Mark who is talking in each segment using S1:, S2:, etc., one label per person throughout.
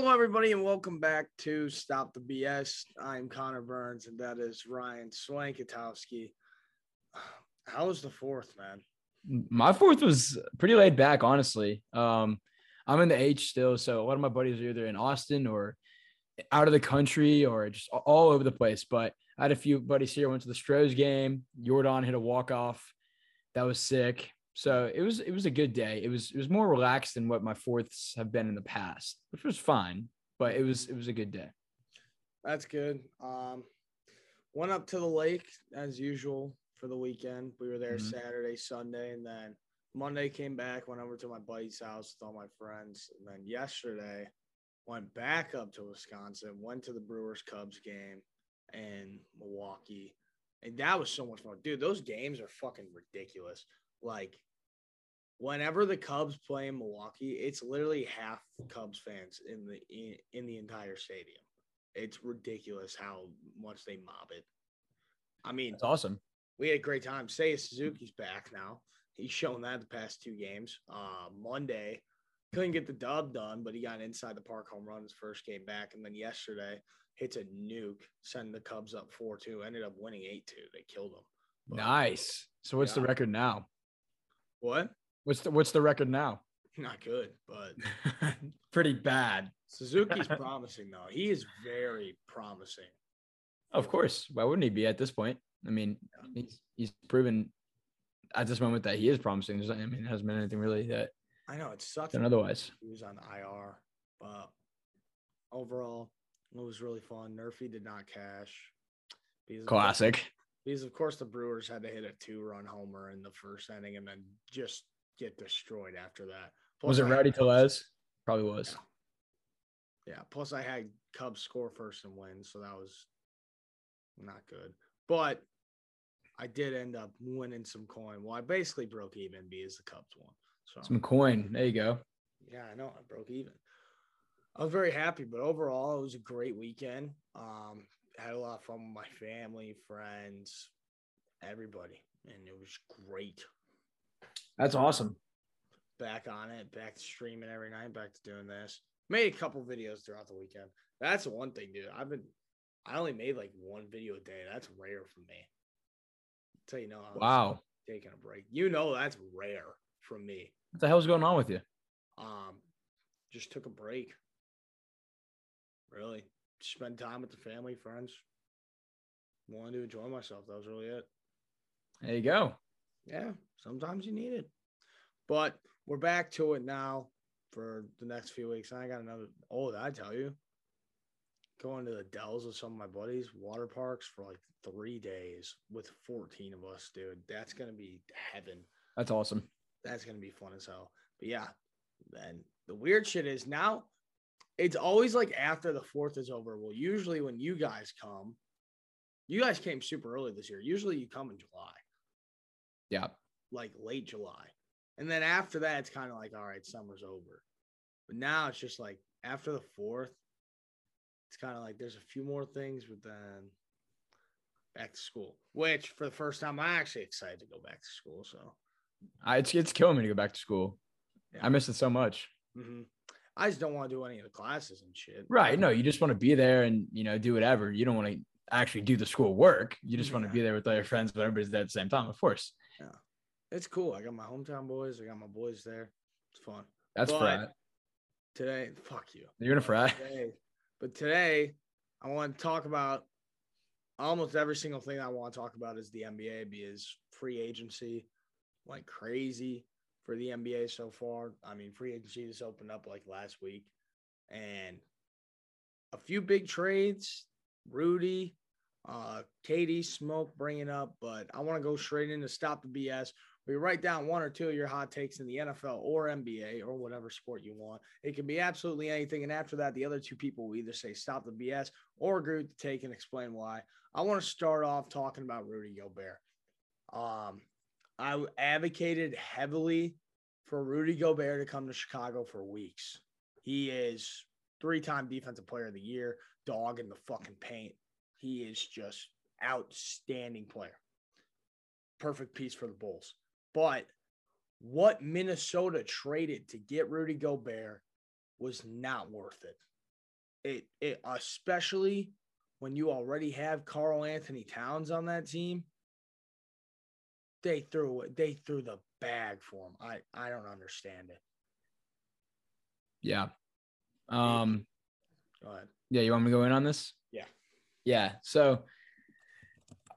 S1: Hello, everybody, and welcome back to Stop the BS. I'm Connor Burns, and that is Ryan Swankatowski. How was the fourth, man?
S2: My fourth was pretty laid back, honestly. Um, I'm in the H still, so a lot of my buddies are either in Austin or out of the country or just all over the place. But I had a few buddies here. Went to the Stros game. Jordan hit a walk off. That was sick. So it was it was a good day. It was it was more relaxed than what my fourths have been in the past, which was fine. But it was it was a good day.
S1: That's good. Um, went up to the lake as usual for the weekend. We were there
S2: Mhm.
S1: Saturday, Sunday, and then Monday came back. Went over to my buddy's house with all my friends, and then yesterday went back up to Wisconsin. Went to the Brewers Cubs game in Milwaukee, and that was so much fun, dude. Those games are fucking ridiculous. Like whenever the Cubs play in Milwaukee, it's literally half Cubs fans in the in, in the entire stadium. It's ridiculous how much they mob it. I mean,
S2: it's awesome.
S1: we had a great time. Seiya Suzuki's back now. He's shown that the past two games. Uh, Monday, couldn't get the dub done, but he got an inside the park home run his first game back. And then yesterday, hits a nuke, sending the Cubs up 4 2. Ended up winning 8 2. They killed him. But-
S2: Nice. So what's the record now?
S1: What?
S2: What's the what's the record now?
S1: Not good, but
S2: Pretty bad.
S1: Suzuki's promising, though. He is very promising.
S2: Of course. Why wouldn't he be at this point? I mean, he's he's proven at this moment that he is promising. There's, I mean, there hasn't been anything really that
S1: I know it sucks.
S2: done otherwise.
S1: He was on IR, but overall, it was really fun. Nerfy did not cash.
S2: Classic.
S1: Because of course the Brewers had to hit a two-run homer in the first inning and then just get destroyed after that.
S2: Was it
S1: Plus, I had
S2: Rowdy Tellez? Probably was.
S1: Yeah. Plus, I had Cubs score first and win, so that was not good. But I did end up winning some coin. Well, I basically broke even because the Cubs won. So
S2: Some coin. There you go.
S1: Yeah, I know. I broke even. I was very happy, but overall, it was a great weekend. Um, had a lot of fun with my family, friends, everybody, and it was great.
S2: That's awesome.
S1: Back on it, back to streaming every night, back to doing this. Made a couple videos throughout the weekend. That's one thing, dude. I've been, I only made like one video a day. That's rare for me. tell you was
S2: Wow.
S1: taking a break. You know, that's rare from me.
S2: What the hell's going on with you?
S1: Um, just took a break. Really, spend time with the family, friends. Wanted to enjoy myself. That was really it.
S2: There you go.
S1: Yeah, sometimes you need it. But we're back to it now for the next few weeks. I got another. Oh, I tell you? Going to the Dells with some of my buddies, water parks for like three days with 14 of us, dude. That's gonna be heaven.
S2: That's awesome.
S1: that's gonna be fun as hell. But yeah, then the weird shit is now it's always like after the fourth is over. Well, usually when you guys come, you guys came super early this year. Usually you come in July,
S2: Yeah.
S1: like late July. And then after that, it's kind of like, all right, summer's over. But now it's just like after the fourth, it's kind of like there's a few more things, but then back to school. Which for the first time, I'm actually excited to go back to school. So
S2: I, it's it's killing me to go back to school.
S1: Yeah.
S2: I miss it so much.
S1: hmm I just don't want to do any of the classes and shit.
S2: Right. No, you just want to be there and you know do whatever. You don't want to actually do the school work. You just want to be there with all your friends, but everybody's there at the same time. Of course. Yeah.
S1: It's cool. I got my hometown boys. I got my boys there. It's fun.
S2: That's
S1: But-
S2: frat.
S1: Today, fuck you.
S2: You're in a frat.
S1: Today, but today, I want to talk about almost every single thing I want to talk about is the NBA because free agency went crazy for the NBA so far. I mean, free agency just opened up like last week, and a few big trades. Rudy, uh, Katie, Smoke bringing up, but I want to go straight into stop the BS. We write down one or two of your hot takes in the NFL or NBA or whatever sport you want. It can be absolutely anything. And after that, the other two people will either say stop the BS or agree with the take and explain why. I want to start off talking about Rudy Gobert. Um, I advocated heavily for Rudy Gobert to come to Chicago for weeks. He is three-time defensive player of the year, dog in the fucking paint. He is just outstanding player. Perfect piece for the Bulls. But what Minnesota traded to get Rudy Gobert was not worth it. it it especially when you already have Karl-Anthony Towns on that team. They threw. They threw the bag for him. I I don't understand it.
S2: Yeah. Um.
S1: Go ahead.
S2: Yeah, you want me to go in on this?
S1: Yeah.
S2: Yeah. So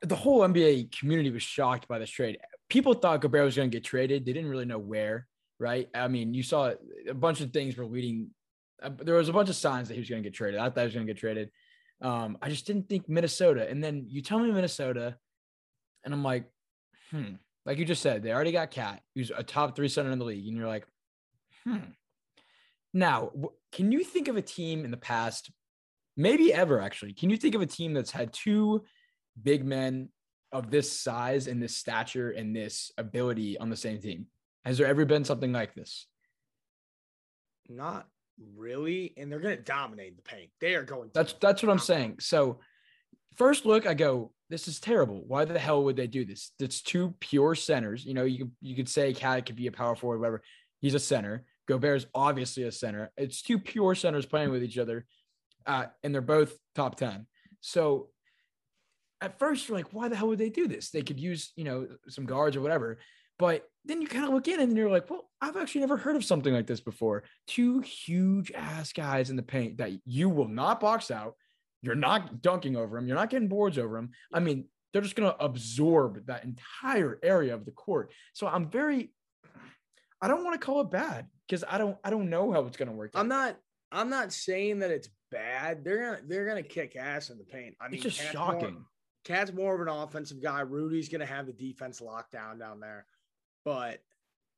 S2: the whole NBA community was shocked by this trade. People thought Gobert was going to get traded. They didn't really know where, right? I mean, you saw a bunch of things were leading. Uh, there was a bunch of signs that he was going to get traded. I thought he was going to get traded. Um, I just didn't think Minnesota. And then you tell me Minnesota, and I'm like, hmm. Like you just said, they already got Cat, who's a top three center in the league, and you're like, hmm. Now, can you think of a team in the past, maybe ever actually? Can you think of a team that's had two big men of this size and this stature and this ability on the same team? Has there ever been something like this?
S1: Not really, and they're going to dominate the paint. They are going.
S2: That's that's what I'm saying. So, first look, I go, this is terrible. Why the hell would they do this? It's two pure centers. You know, you you could say Cat could be a power forward, whatever. He's a center. Gobert Gobert's obviously a center. It's two pure centers playing with each other, uh, and they're both top ten. So at first you're like, why the hell would they do this? They could use, you know, some guards or whatever. But then you kind of look in and you're like, well, I've actually never heard of something like this before. Two huge ass guys in the paint that you will not box out. You're not dunking over them. You're not getting boards over them. I mean, they're just going to absorb that entire area of the court. So I'm very, I don't want to call it bad because I don't, I don't know how it's going to work.
S1: I'm not, I'm not saying that it's bad. They're gonna, they're gonna kick ass in the paint. I mean,
S2: it's just
S1: Cat's
S2: shocking.
S1: More, Cat's more of an offensive guy. Rudy's gonna have the defense locked down down there. But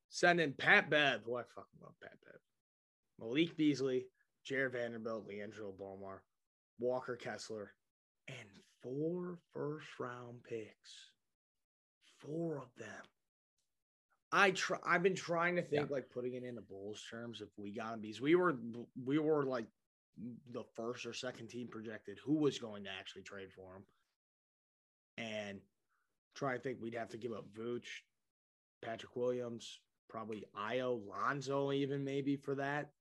S1: sending Pat Bev, who I fucking love Pat Bev, Malik Beasley, Jarred Vanderbilt, Leandro Bolmaro, Walker Kessler, and four first round picks. Four of them. I try. I've been trying to think
S2: Yeah.
S1: like putting it into Bulls terms. If we got him, because we were we were like the first or second team projected who was going to actually trade for him, and try to think we'd have to give up Vooch, Patrick Williams, probably Ayo, Lonzo, even maybe for that.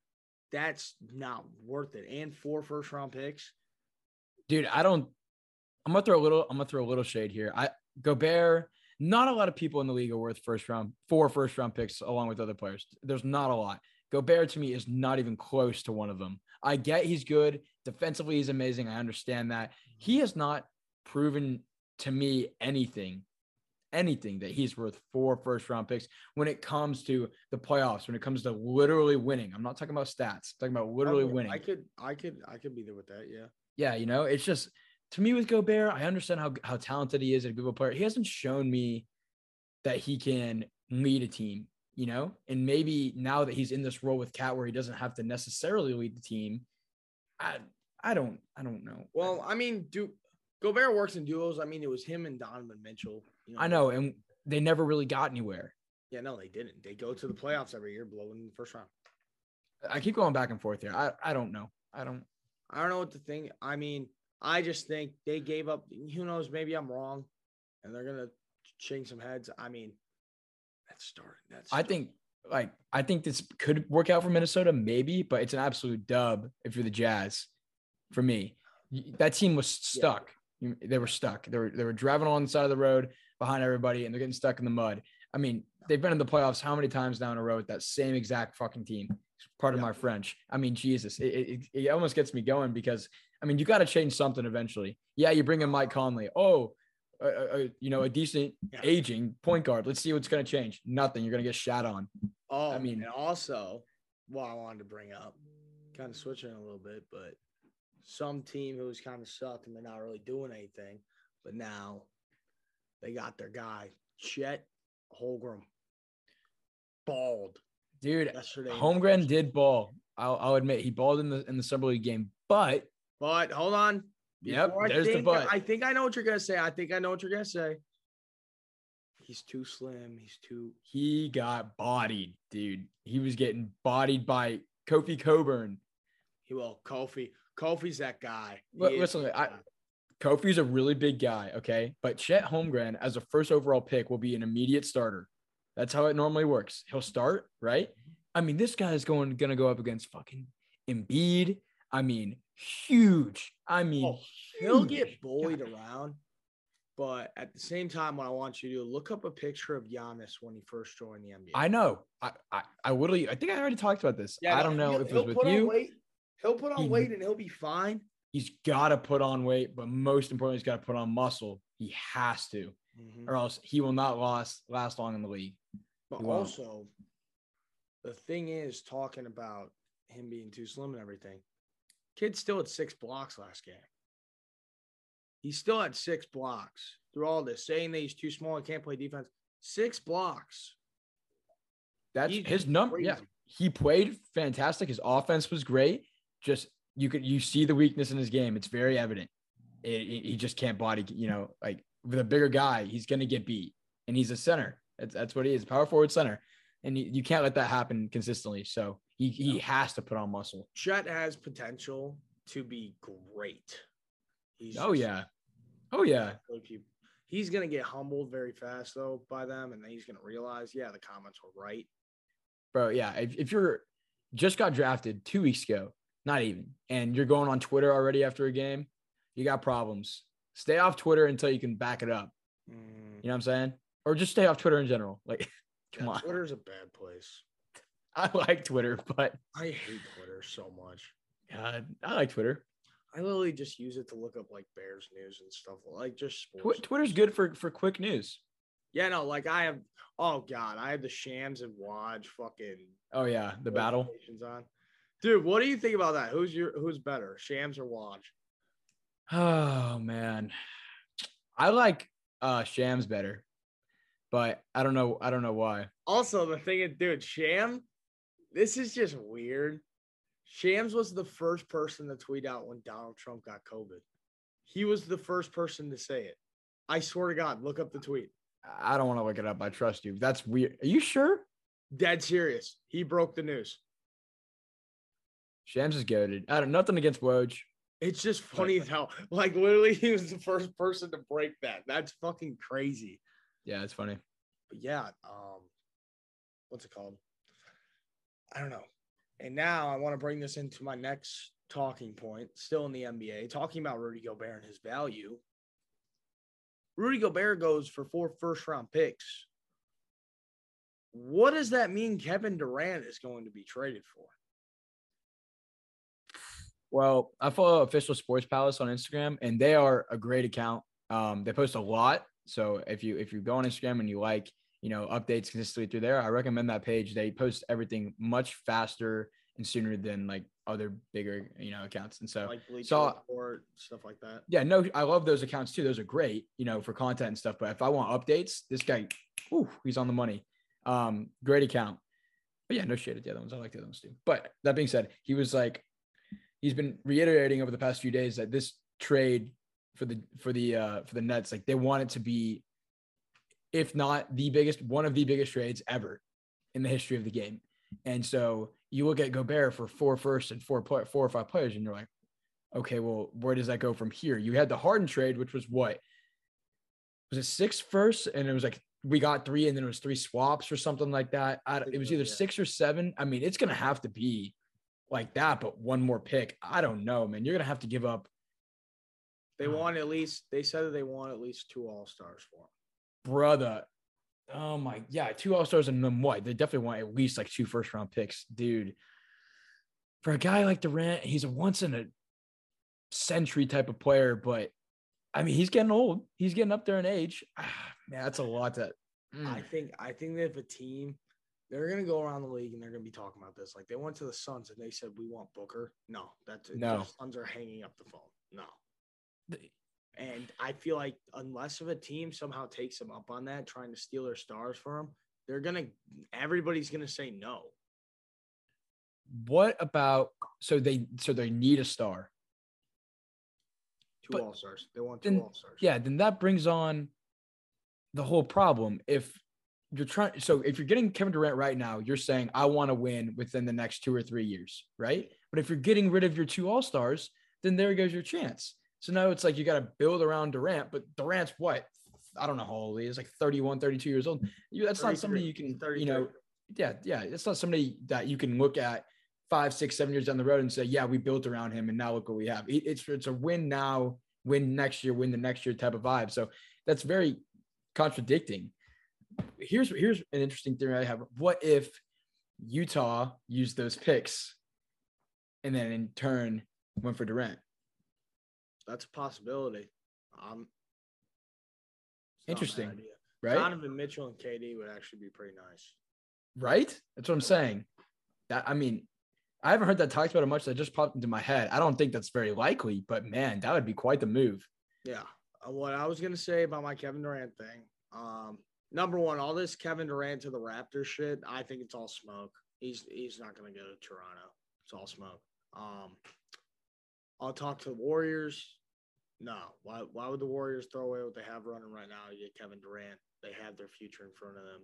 S1: That's not worth it. And four first round picks.
S2: Dude, I don't. I'm gonna throw a little. I'm gonna throw a little shade here. I Gobert. Not a lot of people in the league are worth first round, four first round picks along with other players. There's not a lot. Gobert to me is not even close to one of them. I get he's good defensively. He's amazing. I understand that he has not proven to me anything, anything that he's worth four first round picks when it comes to the playoffs. When it comes to literally winning, I'm not talking about stats. I'm talking about literally
S1: I would-
S2: winning.
S1: I could, I could, I could be there with that. Yeah.
S2: Yeah, you know, it's just to me with Gobert, I understand how how talented he is as a Google player. He hasn't shown me that he can lead a team, you know, and maybe now that he's in this role with Cat where he doesn't have to necessarily lead the team, I I don't I don't know.
S1: Well, I mean, do Gobert works in duos. I mean, it was him and Donovan Mitchell. You know,
S2: I know, and they never really got anywhere.
S1: Yeah, no, they didn't. They go to the playoffs every year, blowing the first round.
S2: I keep going back and forth here. I I don't know. I don't.
S1: I don't know what to think. I mean, I just think they gave up. Who knows? Maybe I'm wrong, and they're gonna shake some heads. I mean, that's starting. That's
S2: I think like I think this could work out for Minnesota, maybe, but it's an absolute dub if you're the Jazz. For me, that team was stuck. You- They were stuck. They were they were driving along the side of the road behind everybody, and they're getting stuck in the mud. I mean, they've been in the playoffs how many times down a road with that same exact fucking team? Pardon
S1: Yeah.
S2: my French. I mean, Jesus, it, it, it almost gets me going because I mean, you got to change something eventually. Yeah, you bring in Mike Conley. Oh, uh, uh, you know, a decent
S1: Yeah.
S2: aging point guard. Let's see what's going to change. Nothing. You're going to get shot on.
S1: Oh,
S2: I mean,
S1: and also, what I wanted to bring up, kind of switching a little bit, but some team who's kind of sucked and they're not really doing anything, but now they got their guy, Chet Holmgren, bald
S2: Dude,
S1: yesterday.
S2: Holmgren did ball. I'll, I'll admit he balled in the in the summer league game, but
S1: but hold on.
S2: Yep,
S1: I
S2: there's the
S1: think-
S2: but.
S1: I think I know what you're gonna say. I think I know what you're gonna say. He's too slim. He's too.
S2: he got bodied, dude. He was getting bodied by Kofi Cockburn.
S1: He will. Kofi. Kofi's that guy. Is
S2: listen, I- Kofi's a really big guy, okay? But Chet Holmgren, as a first overall pick, will be an immediate starter. That's how it normally works. He'll start, right? I mean, this guy is going gonna go up against fucking Embiid. I mean, huge. I mean,
S1: Oh, He'll get bullied around, but at the same time, what I want you to do, look up a picture of Giannis when he first joined the NBA.
S2: I know. I, I, I literally, I think I already talked about this. Yeah, I don't know if it was with you.
S1: weight. He'll put on
S2: He-
S1: weight and he'll be fine.
S2: He's got to put on weight, but most importantly, he's got to put on muscle. He has to,
S1: Mhm.
S2: or else he will not last last long in the league.
S1: But
S2: won't.
S1: also, the thing is, talking about him being too slim and everything, kid still had six blocks last game. He still had six blocks through all this, saying that he's too small and can't play defense. Six blocks.
S2: That's
S1: He's
S2: his number. Yeah, he played fantastic. His offense was great. Just you could you see the weakness in his game. It's very evident. It- it- he just can't body. You know, like with a bigger guy, he's gonna get beat, and he's a center. That's that's what he is, power forward center, and you, you can't let that happen consistently. So he he has to put on muscle.
S1: Chet has potential to be great. He's
S2: Oh
S1: just-
S2: yeah, oh yeah.
S1: He's gonna get humbled very fast though by them, and then he's gonna realize, yeah, the comments were right.
S2: bro. Yeah, if, if you're just got drafted two weeks ago, not even, and you're going on Twitter already after a game, you got problems. Stay off Twitter until you can back it up.
S1: Mm,
S2: You know what I'm saying? Or just stay off Twitter in general. Like, come
S1: yeah,
S2: on.
S1: Twitter's a bad place.
S2: I like Twitter, but
S1: I hate Twitter so much.
S2: God, I like Twitter.
S1: I literally just use it to look up like Bears news and stuff like just
S2: Tw- Twitter's good for for quick news.
S1: yeah, no, like I have. Oh God, I have the Shams and Woj fucking
S2: Oh yeah, the battle.
S1: on. Dude, what do you think about that? Who's your who's better, Shams or Woj?
S2: Oh man, I like uh Shams better, but I don't know. I don't know why.
S1: Also, the thing is, dude, Sham, this is just weird. Shams was the first person to tweet out when Donald Trump got COVID. He was the first person to say it. I swear to God, look up the tweet.
S2: I don't want to look it up. I trust you. That's weird. Are you sure?
S1: Dead serious. He broke the news.
S2: Shams is goaded. I don't nothing against Woj.
S1: It's just funny as hell. Like literally, he was the first person to break that. That's fucking crazy.
S2: Yeah, it's funny.
S1: But yeah, um, what's it called? I don't know. And now I want to bring this into my next talking point, still in the NBA, talking about Rudy Gobert and his value. Rudy Gobert goes for four first round picks. What does that mean Kevin Durant is going to be traded for?
S2: Well, I follow Official Sports Palace on Instagram, and they are a great account. Um, they post a lot. So if you if you go on Instagram and you like, you know, updates consistently through there, I recommend that page. They post everything much faster and sooner than like other bigger, you know, accounts. And so
S1: Like
S2: so-
S1: Report, stuff like that.
S2: yeah, no, I love those accounts too. Those are great, you know, for content and stuff. But if I want updates, this guy, ooh, he's on the money. Um, great account. But yeah, no shade at the other ones. I like the other ones too. But that being said, he was like, he's been reiterating over the past few days that this trade for the for the uh for the Nets, like they want it to be, if not the biggest, one of the biggest trades ever in the history of the game. And so you look at Gobert for four firsts and four play, four or five players, and you're like, okay, well, where does that go from here? You had the Harden trade, which was what? Was it six first? And it was like we got three, and then it was three swaps or something like that. I, it was either six or seven. I mean, it's gonna have to be like that, but one more pick. I don't know, man. You're gonna have to give up,
S1: They
S2: Oh.
S1: want at least, they said that they want at least two All Stars for him.
S2: brother. Oh my, yeah, two All Stars and then what? They definitely want at least like two first round picks, dude. For a guy like Durant, he's a once in a century type of player, but I mean, he's getting old. He's getting up there in age. Ah, man, that's a lot to. mm.
S1: I think I think that if a team they're gonna go around the league and they're gonna be talking about this. Like they went to the Suns and they said we want Booker. No, that's
S2: No.
S1: The Suns are hanging up the phone. No. And I feel like unless of a team somehow takes them up on that, trying to steal their stars for them, they're gonna everybody's gonna say no.
S2: What about so they so they need a star?
S1: Two
S2: But
S1: all stars. They want two
S2: then-
S1: all stars.
S2: Yeah, then that brings on the whole problem. If you're trying, so if you're getting Kevin Durant right now, you're saying I want to win within the next two or three years, right? But if you're getting rid of your two All Stars, then there goes your chance. So now it's like you got to build around Durant, but Durant's what? I don't know how old he is, like 31, 32 years old. You, that's not somebody you can, you know, yeah, yeah. It's not somebody that you can look at five, six, seven years down the road and say, yeah, we built around him and now look what we have. It's it's a win now, win next year, win the next year type of vibe. So that's very contradicting. Here's here's an interesting theory I have. What if Utah used those picks and then in turn went for Durant?
S1: That's a possibility. Um,
S2: interesting, right?
S1: Donovan Mitchell and KD would actually be pretty nice.
S2: Right? That's what I'm saying. That I mean, I haven't heard that talked about it much. That just popped into my head. I don't think that's very likely, but man, that would be quite the move.
S1: Yeah. Uh, what I was gonna say about my Kevin Durant thing. Um, number one, all this Kevin Durant to the Raptors shit. I think it's all smoke. He's he's not gonna go to Toronto. It's all smoke. Um, I'll talk to the Warriors. No, why why would the Warriors throw away what they have running right now? You get Kevin Durant. They have their future in front of them.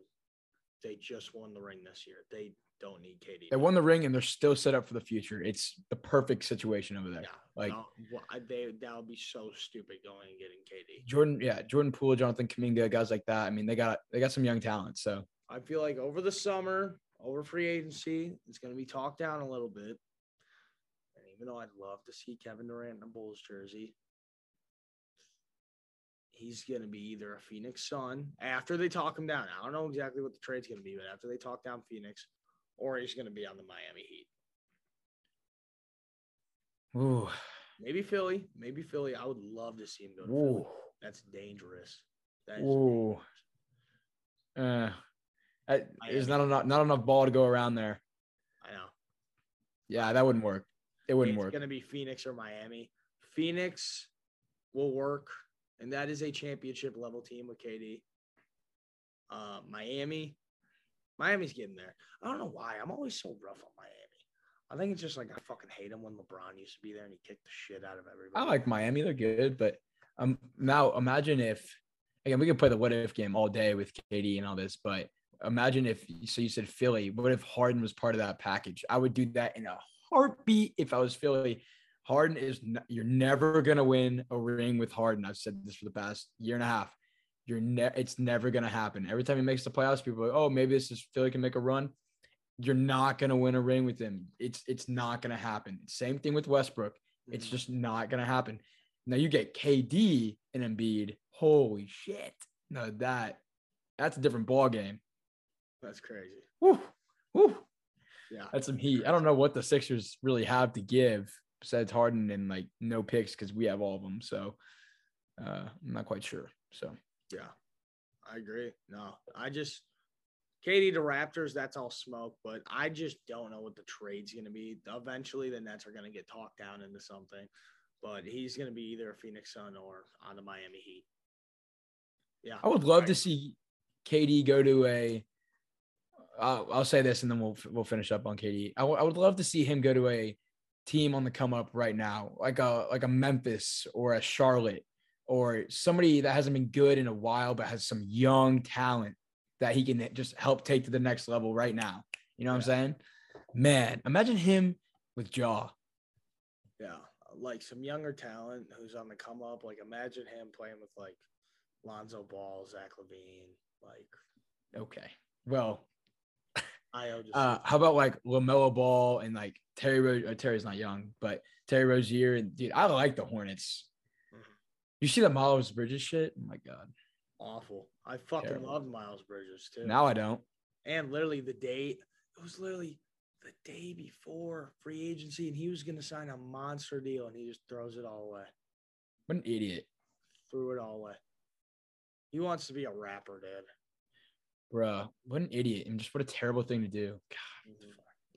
S1: They just won the ring this year. They don't need KD.
S2: They won the ring and they're still set up for the future. It's the perfect situation over there. Yeah, like
S1: no, they that would be so stupid going and getting KD.
S2: Jordan, yeah, Jordan Poole, Jonathan Kuminga, guys like that. I mean, they got they got some young talent. So
S1: I feel like over the summer, over free agency, it's going to be talked down a little bit. Even though I'd love to see Kevin Durant in a Bulls jersey, he's going to be either a Phoenix Sun after they talk him down. I don't know exactly what the trade's going to be, but after they talk down Phoenix, or he's going to be on the Miami Heat.
S2: Ooh.
S1: Maybe Philly. Maybe Philly. I would love to see him go to Ooh. Philly. That's dangerous. That is
S2: Ooh. Dangerous. Uh, there's not enough not enough ball to go around there.
S1: I know.
S2: Yeah, that wouldn't work. It wouldn't
S1: it's
S2: work.
S1: It's gonna be Phoenix or Miami. Phoenix will work, and that is a championship level team with KD. Uh, Miami, Miami's getting there. I don't know why. I'm always so rough on Miami. I think it's just like I fucking hate him when LeBron used to be there and he kicked the shit out of everybody.
S2: I like Miami. They're good, but um now imagine if again we could play the what if game all day with KD and all this, but imagine if so you said Philly. What if Harden was part of that package? I would do that in a heartbeat if I was Philly. Harden is you're never gonna win a ring with Harden. I've said this for the past year and a half. You're ne- it's never gonna happen. Every time he makes the playoffs, people are like, oh, maybe this is Philly can make a run. You're not gonna win a ring with him. It's it's not gonna happen. Same thing with Westbrook. It's mm-hmm. just not gonna happen. Now you get KD and Embiid. Holy shit! No, that that's a different ball game.
S1: That's crazy.
S2: Woo, woo. Yeah, that's some heat. I don't know what the Sixers really have to give besides Harden and like no picks because we have all of them. So uh, I'm not quite sure. So
S1: yeah, I agree. No, I just KD to Raptors, that's all smoke, but I just don't know what the trade's going to be. Eventually, the Nets are going to get talked down into something, but he's going to be either a Phoenix Sun or on the Miami Heat. Yeah,
S2: I would love right. to see KD go to a. will I'll say this and then we'll we'll finish up on KD. I, w- I would love to see him go to a team on the come up right now, like a like a Memphis or a Charlotte or somebody that hasn't been good in a while but has some young talent that he can just help take to the next level right now. You know what yeah. I'm saying? Man, imagine him with Ja.
S1: Yeah, like some younger talent who's on the come up. Like imagine him playing with like Lonzo Ball, Zach LaVine. Like,
S2: okay, well,
S1: I just
S2: uh, how about like LaMelo Ball and like Terry Rose? Uh, Terry's not young, but Terry Rozier and dude, I like the Hornets. You see the Miles Bridges shit? Oh my god.
S1: Awful. I fucking Terrible. loved Miles Bridges too.
S2: Now I don't.
S1: And literally the day it was literally the day before free agency, and he was gonna sign a monster deal, and he just throws it all away.
S2: What an idiot.
S1: Threw it all away. He wants to be a rapper, dude.
S2: Bruh, what an idiot. And just what a terrible thing to do. God.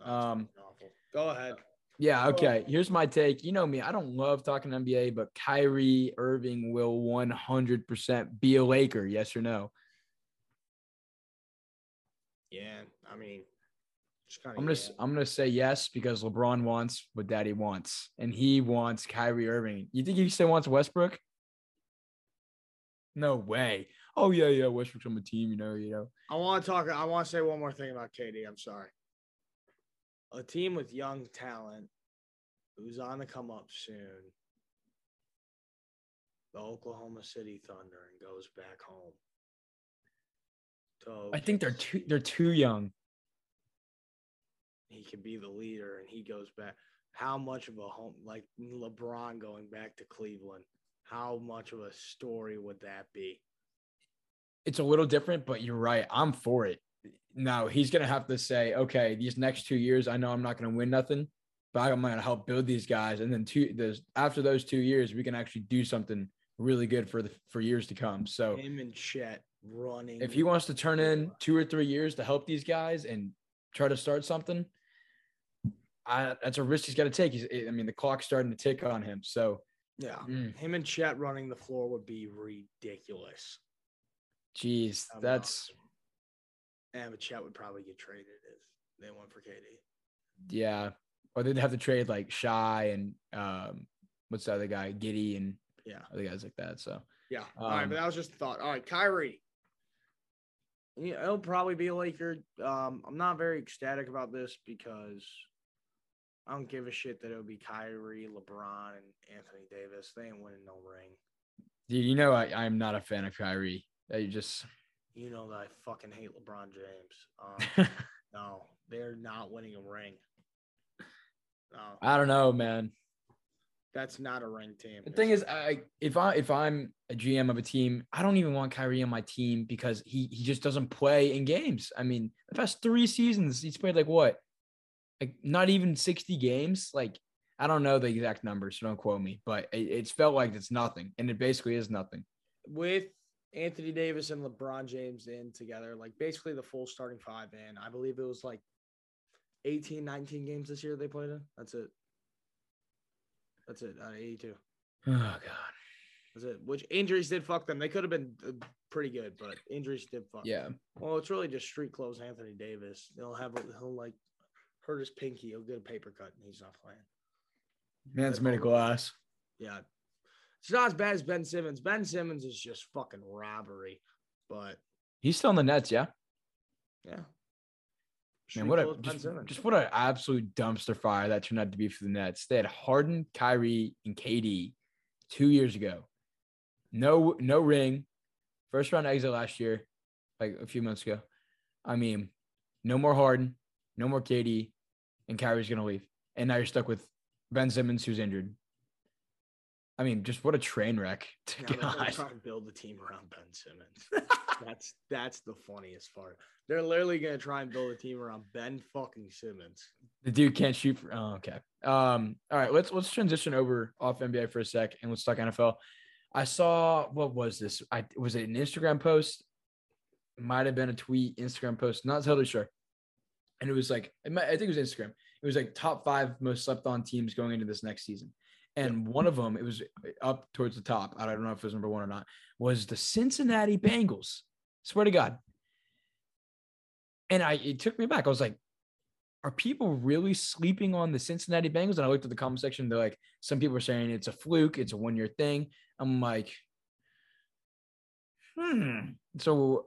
S2: Mm-hmm. Um,
S1: awful. Go ahead.
S2: Yeah, okay. Here's my take. You know me, I don't love talking NBA, but Kyrie Irving will 100% be a Laker. Yes or no?
S1: Yeah, I mean,
S2: I'm gonna yeah. I'm gonna say yes because LeBron wants what Daddy wants, and he wants Kyrie Irving. You think he still wants Westbrook? No way. Oh yeah, yeah, Westbrook's on the team. You know, you know.
S1: I want to talk. I want to say one more thing about KD. I'm sorry a team with young talent who's on the come up soon, the Oklahoma City Thunder, and goes back home.
S2: So I think they're too they're too young.
S1: he can be the leader and he goes back. How much of a home like LeBron going back to Cleveland? How much of a story would that be?
S2: It's a little different, but you're right. I'm for it. Now he's gonna have to say, okay, these next two years, I know I'm not gonna win nothing, but I'm gonna help build these guys. And then two there's after those two years, we can actually do something really good for the for years to come. So
S1: him and Chet running.
S2: If he wants to turn in two or three years to help these guys and try to start something, I, that's a risk he's got to take. He's, I mean, the clock's starting to tick on him. So,
S1: yeah, mm. him and Chet running the floor would be ridiculous.
S2: Jeez, that's.
S1: And but Chet would probably get traded if they went for KD.
S2: Yeah, or they'd have to trade like Shai and um, what's the other guy, Giddey and
S1: yeah,
S2: other guys like that. So
S1: yeah, um, all right, but that was just a thought. All right, Kyrie. Yeah, it'll probably be a Laker. Um, I'm not very ecstatic about this because I don't give a shit that it'll be Kyrie, LeBron, and Anthony Davis. They ain't winning no ring.
S2: Dude, you know I, I'm not a fan of Kyrie. You just
S1: you know that I fucking hate LeBron James. Um, no, they're not winning a ring.
S2: No. I don't know, man.
S1: That's not a ring team.
S2: The thing is, I if I if I'm a GM of a team, I don't even want Kyrie on my team because he he just doesn't play in games. I mean, the past three seasons, he's played like what, like not even sixty games. Like I don't know the exact numbers, so don't quote me, but it, it's felt like it's nothing, and it basically is nothing.
S1: With Anthony Davis and LeBron James in together, like basically the full starting five in, I believe it was like 18, 19 games this year they played in. That's it. That's it. Out of 82.
S2: Oh God.
S1: That's it. Which injuries did fuck them. They could have been uh, pretty good, but injuries did fuck.
S2: Yeah.
S1: Them. Well, it's really just street clothes. Anthony Davis. He'll have. He'll like hurt his pinky. He'll get a paper cut, and he's not playing.
S2: Man's medical ass.
S1: Yeah. It's not as bad as Ben Simmons. Ben Simmons is just fucking robbery, but
S2: he's still in the Nets, yeah.
S1: Yeah.
S2: Man, what a just, just, what an absolute dumpster fire that turned out to be for the Nets. They had Harden, Kyrie, and KD two years ago. No, no ring. First round exit last year, like a few months ago. I mean, no more Harden, no more KD, and Kyrie's gonna leave. And now you're stuck with Ben Simmons, who's injured. I mean, just what a train wreck.
S1: To now God. trying to build the team around Ben Simmons. that's that's the funniest part. They're literally gonna try and build a team around Ben fucking Simmons.
S2: The dude can't shoot for. Oh, okay. Um. All right. Let's let's transition over off NBA for a sec and let's talk NFL. I saw what was this? I was it an Instagram post? Might have been a tweet, Instagram post. Not totally sure. And it was like, might, I think it was Instagram. It was like top five most slept on teams going into this next season. And one of them, it was up towards the top. I don't know if it was number one or not, was the Cincinnati Bengals. Swear to God. And I it took me back. I was like, are people really sleeping on the Cincinnati Bengals? And I looked at the comment section. They're like, some people are saying it's a fluke, it's a one year thing. I'm like, hmm. So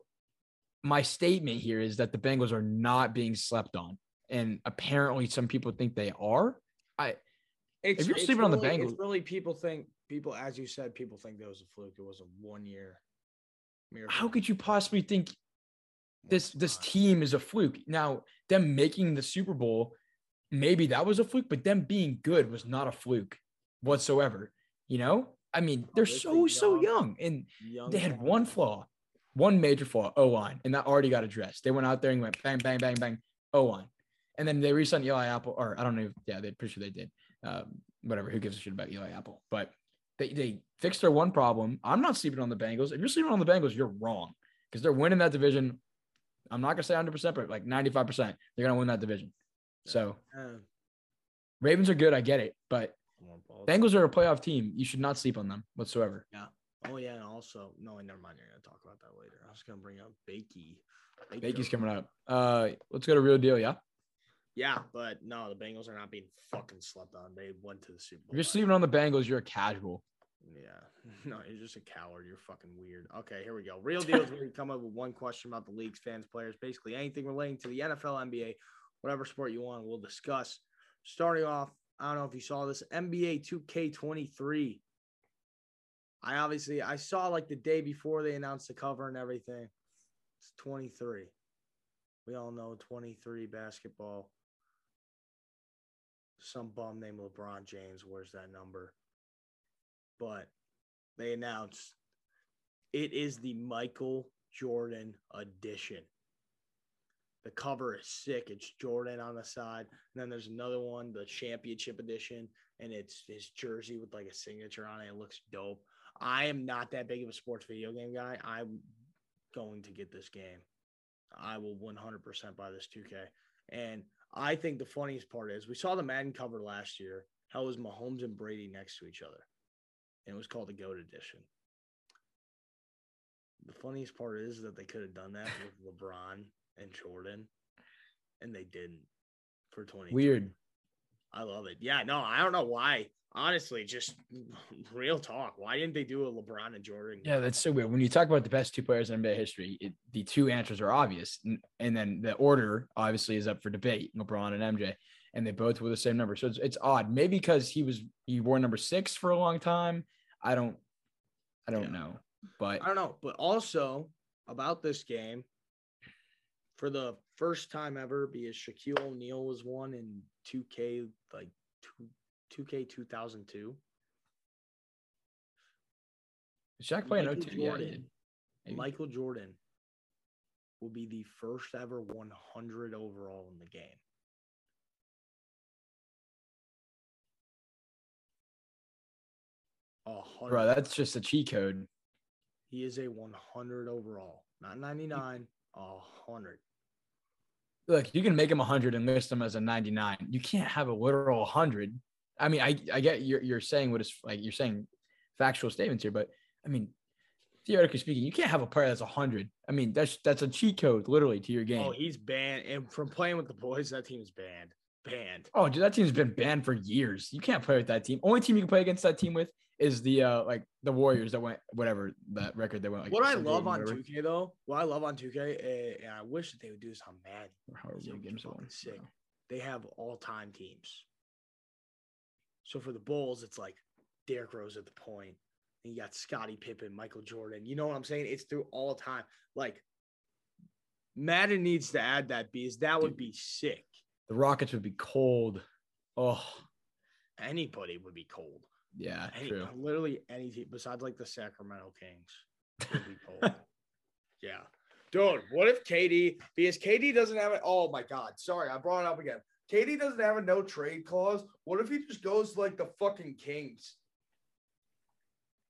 S2: my statement here is that the Bengals are not being slept on. And apparently some people think they are. I
S1: it's, if you're sleeping really, on the Bengals, really people think people, as you said, people think that was a fluke. It was a one year
S2: miracle. How could you possibly think this this team is a fluke? Now, them making the Super Bowl, maybe that was a fluke, but them being good was not a fluke whatsoever. You know, I mean, they're so so young, and they had one flaw, one major flaw, O line, and that already got addressed. They went out there and went bang, bang, bang, bang, O line, and then they re-signed Eli Apple, or I don't know, yeah, they're pretty sure they did. Um, whatever, who gives a shit about Eli Apple? But they, they fixed their one problem. I'm not sleeping on the Bengals. If you're sleeping on the Bengals, you're wrong because they're winning that division. I'm not gonna say 100, percent but like 95, percent they're gonna win that division. So Ravens are good, I get it, but Bengals are a playoff team. You should not sleep on them whatsoever.
S1: Yeah. Oh yeah, and also no, never mind. You're gonna talk about that later. I was gonna bring up Bakey.
S2: Bakey's coming up. Uh, let's go to real deal. Yeah.
S1: Yeah, but no, the Bengals are not being fucking slept on. They went to the Super Bowl.
S2: If you're sleeping on the Bengals, you're a casual.
S1: Yeah. No, you're just a coward. You're fucking weird. Okay, here we go. Real deal is where we come up with one question about the league's fans, players, basically anything relating to the NFL, NBA, whatever sport you want, we'll discuss. Starting off, I don't know if you saw this NBA 2K23. I obviously I saw like the day before they announced the cover and everything. It's 23. We all know 23 basketball some bum named LeBron James wears that number. But they announced it is the Michael Jordan edition. The cover is sick. It's Jordan on the side. And then there's another one, the championship edition, and it's his jersey with like a signature on it. It looks dope. I am not that big of a sports video game guy. I'm going to get this game. I will 100% buy this 2K. And I think the funniest part is we saw the Madden cover last year. How was Mahomes and Brady next to each other? And it was called the GOAT edition. The funniest part is that they could have done that with LeBron and Jordan, and they didn't for 20.
S2: Weird.
S1: I love it. Yeah, no, I don't know why. Honestly, just real talk. Why didn't they do a LeBron and Jordan?
S2: Yeah, that's so weird. When you talk about the best two players in NBA history, it, the two answers are obvious, and, and then the order obviously is up for debate: LeBron and MJ, and they both were the same number. So it's, it's odd. Maybe because he was he wore number six for a long time. I don't, I don't
S1: Yeah.
S2: know, but
S1: I don't know. But also about this game, for the first time ever, because Shaquille O'Neal was one in 2K, like two, 2K 2002.
S2: Shaq playing
S1: Michael
S2: 02. Yeah, he
S1: Jordan.
S2: Maybe.
S1: Michael Jordan will be the first ever 100 overall in the game. A hundred.
S2: bro, that's just a cheat code.
S1: He is a 100 overall, not 99, a 100.
S2: Look, you can make him 100 and list him as a 99. You can't have a literal 100. I mean, I, I get you're, you're saying what is like you're saying factual statements here, but I mean, theoretically speaking, you can't have a player that's 100. I mean, that's that's a cheat code literally to your game.
S1: Oh, he's banned. And from playing with the boys, that team's banned. Banned.
S2: Oh, dude, that team's been banned for years. You can't play with that team. Only team you can play against that team with is the uh like the Warriors that went whatever that record they went like.
S1: what I love on
S2: whatever.
S1: 2K though, what I love on 2K, uh, and I wish that they would do this on Madden. Yo,
S2: many
S1: it's
S2: games
S1: sick. They have all time teams. So for the Bulls, it's like Derrick Rose at the point, and you got Scottie Pippen, Michael Jordan. You know what I'm saying? It's through all time. Like Madden needs to add that because that would
S2: Dude.
S1: be sick.
S2: The Rockets would be cold. Oh,
S1: Anybody would be cold.
S2: yeah,
S1: Any,
S2: true.
S1: Literally any team besides like the Sacramento Kings would be cold. yeah. Dude, what if KD because KD doesn't have it? Oh my god. Sorry, I brought it up again. KD doesn't have a no trade clause. What if he just goes to, like the fucking Kings?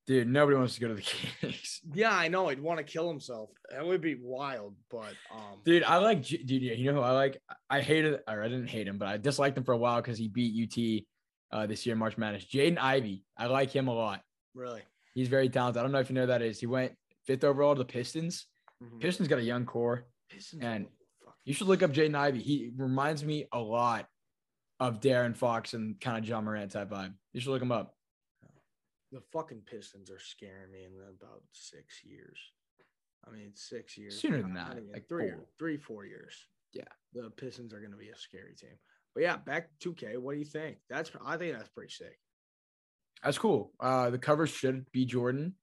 S2: Dude, nobody wants to go to the Kings.
S1: Yeah, I know. He'd want to kill himself. That would be wild, but um
S2: Dude, I like dude. You know who I like? I hated, or I didn't hate him, but I disliked him for a while because he beat UT uh, this year in March Madness. Jaden Ivey. I like him a lot.
S1: really.
S2: He's very talented. I don't know if you know who that is. He went fifth overall to the Pistons.
S1: Mhm.
S2: Pistons got a young core.
S1: Pistons
S2: and
S1: are fucking
S2: You should look up Jaden Ivey. He reminds me a lot of De'Aaron Fox and kind of Ja Morant type vibe. You should look him up.
S1: the fucking Pistons are scaring me in about six years. I mean, six years.
S2: Sooner than that, like
S1: three,
S2: four.
S1: three, four years.
S2: Yeah.
S1: the Pistons are going to be a scary team. But yeah, back to 2K. What do you think? That's I think that's pretty sick.
S2: That's cool. Uh, the cover should be Jordan.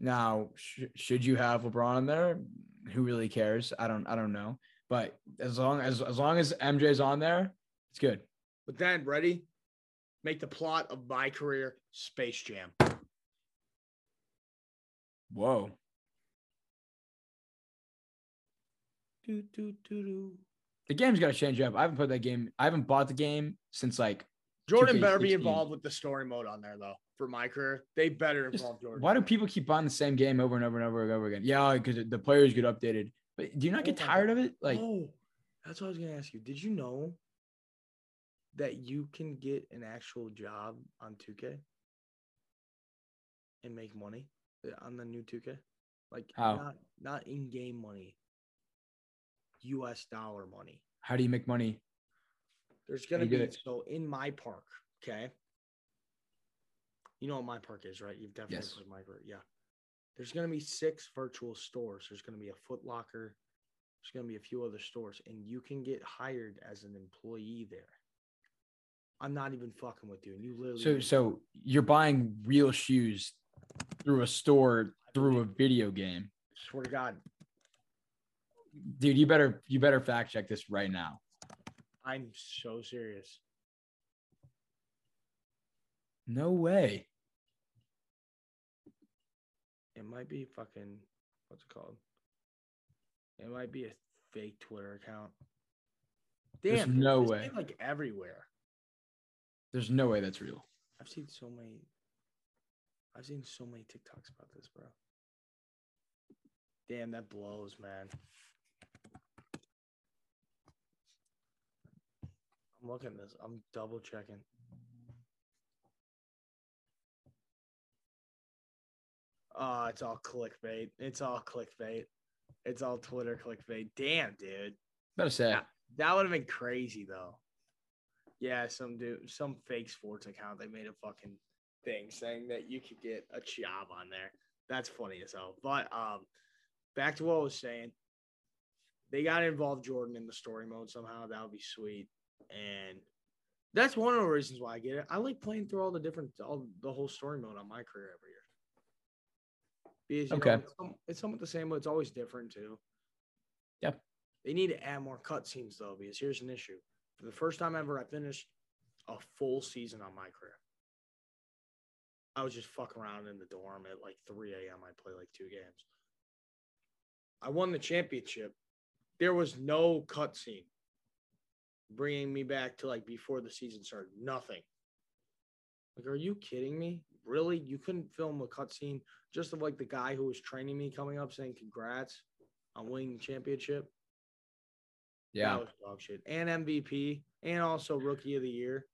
S2: Now, sh- should you have LeBron in there? Who really cares? I don't. I don't know. But as long as as long as MJ's on there, it's good.
S1: But then, ready? Make the plot of my career Space Jam.
S2: Whoa.
S1: Do, do, do, do.
S2: The game's got to change up. I haven't played that game. I haven't bought the game since like.
S1: Jordan better be
S2: 2K16.
S1: involved with the story mode on there though. For my career, they better
S2: Just-
S1: involve Jordan.
S2: Why do people keep buying the same game over and over and over and over again? Yeah, because the players get updated. But do you not
S1: Oh
S2: get tired
S1: God.
S2: of it? Like,
S1: oh, that's what I was gonna ask you. Did you know that you can get an actual job on 2K and make money uh, on the new 2K? Like
S2: How?
S1: not not in-game money, US dollar money.
S2: how do you make money?
S1: There's gonna be so in my park, okay. You know what my park is, right? You've definitely
S2: Yes.
S1: played my park, yeah. There's gonna be six virtual stores. There's gonna be a Foot Locker. There's gonna be a few other stores, and you can get hired as an employee there. I'm not even fucking with you, and you literally.
S2: So, so you're buying real shoes through a store through a video game,
S1: swear to God,
S2: dude. You better you better fact check this right now.
S1: I'm so serious.
S2: No way.
S1: It might be fucking what's it called? It might be a fake Twitter account.
S2: Damn,
S1: there's
S2: no way.
S1: thing, like everywhere.
S2: There's no way that's real.
S1: I've seen so many. I've seen so many TikToks about this, bro. Damn, that blows, man. I'm looking at this. I'm double checking. Oh, it's all clickbait. It's all clickbait. It's all Twitter clickbait. Damn, dude.
S2: Better say.
S1: Yeah. That would have been crazy though. Yeah, some dude, some fake sports account, they made a fucking thing saying that you could get a job on there. That's funny as hell. But um, back to what I was saying. They got to involve Jordan in the story mode somehow. That would be sweet. And that's one of the reasons why I get it. I like playing through all the different, all the whole story mode on my career every year. Because,
S2: Okay.
S1: know, it's, it's somewhat the same, but it's always different too.
S2: Yep.
S1: They need to add more cutscenes though, because here's an issue. For the first time ever, I finished a full season on my career. I was just fucking around in the dorm at like 3 a.m. I play like two games. I won the championship. There was no cutscene bringing me back to like before the season started. Nothing. Like, are you kidding me? Really? You couldn't film a cutscene just of like the guy who was training me coming up saying congrats on winning the championship?
S2: Yeah.
S1: That was dog shit. And MVP and also rookie of the year.